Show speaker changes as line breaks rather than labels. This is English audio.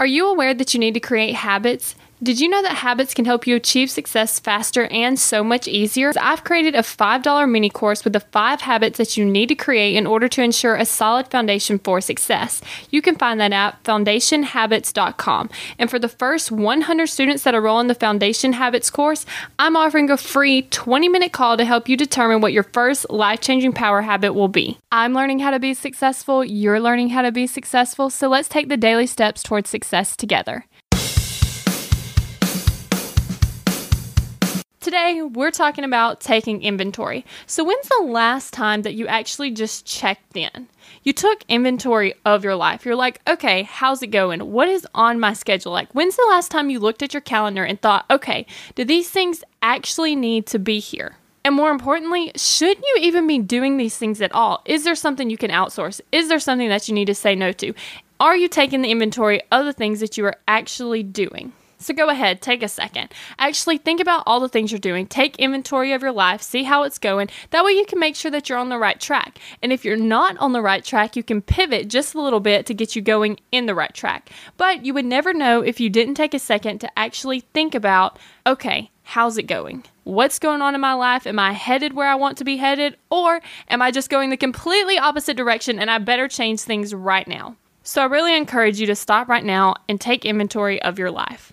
Are you aware that you need to create habits? Did you know that habits can help you achieve success faster and so much easier? I've created a $5 mini course with the five habits that you need to create in order to ensure a solid foundation for success. You can find that at foundationhabits.com. And for the first 100 students that enroll in the Foundation Habits course, I'm offering a free 20 minute call to help you determine what your first life changing power habit will be. I'm learning how to be successful, you're learning how to be successful, so let's take the daily steps towards success together. Today, we're talking about taking inventory. So, when's the last time that you actually just checked in? You took inventory of your life. You're like, okay, how's it going? What is on my schedule? Like, when's the last time you looked at your calendar and thought, okay, do these things actually need to be here? And more importantly, should you even be doing these things at all? Is there something you can outsource? Is there something that you need to say no to? Are you taking the inventory of the things that you are actually doing? So go ahead, take a second. Actually, think about all the things you're doing. Take inventory of your life, see how it's going. That way, you can make sure that you're on the right track. And if you're not on the right track, you can pivot just a little bit to get you going in the right track. But you would never know if you didn't take a second to actually think about okay, how's it going? What's going on in my life? Am I headed where I want to be headed? Or am I just going the completely opposite direction and I better change things right now? So I really encourage you to stop right now and take inventory of your life.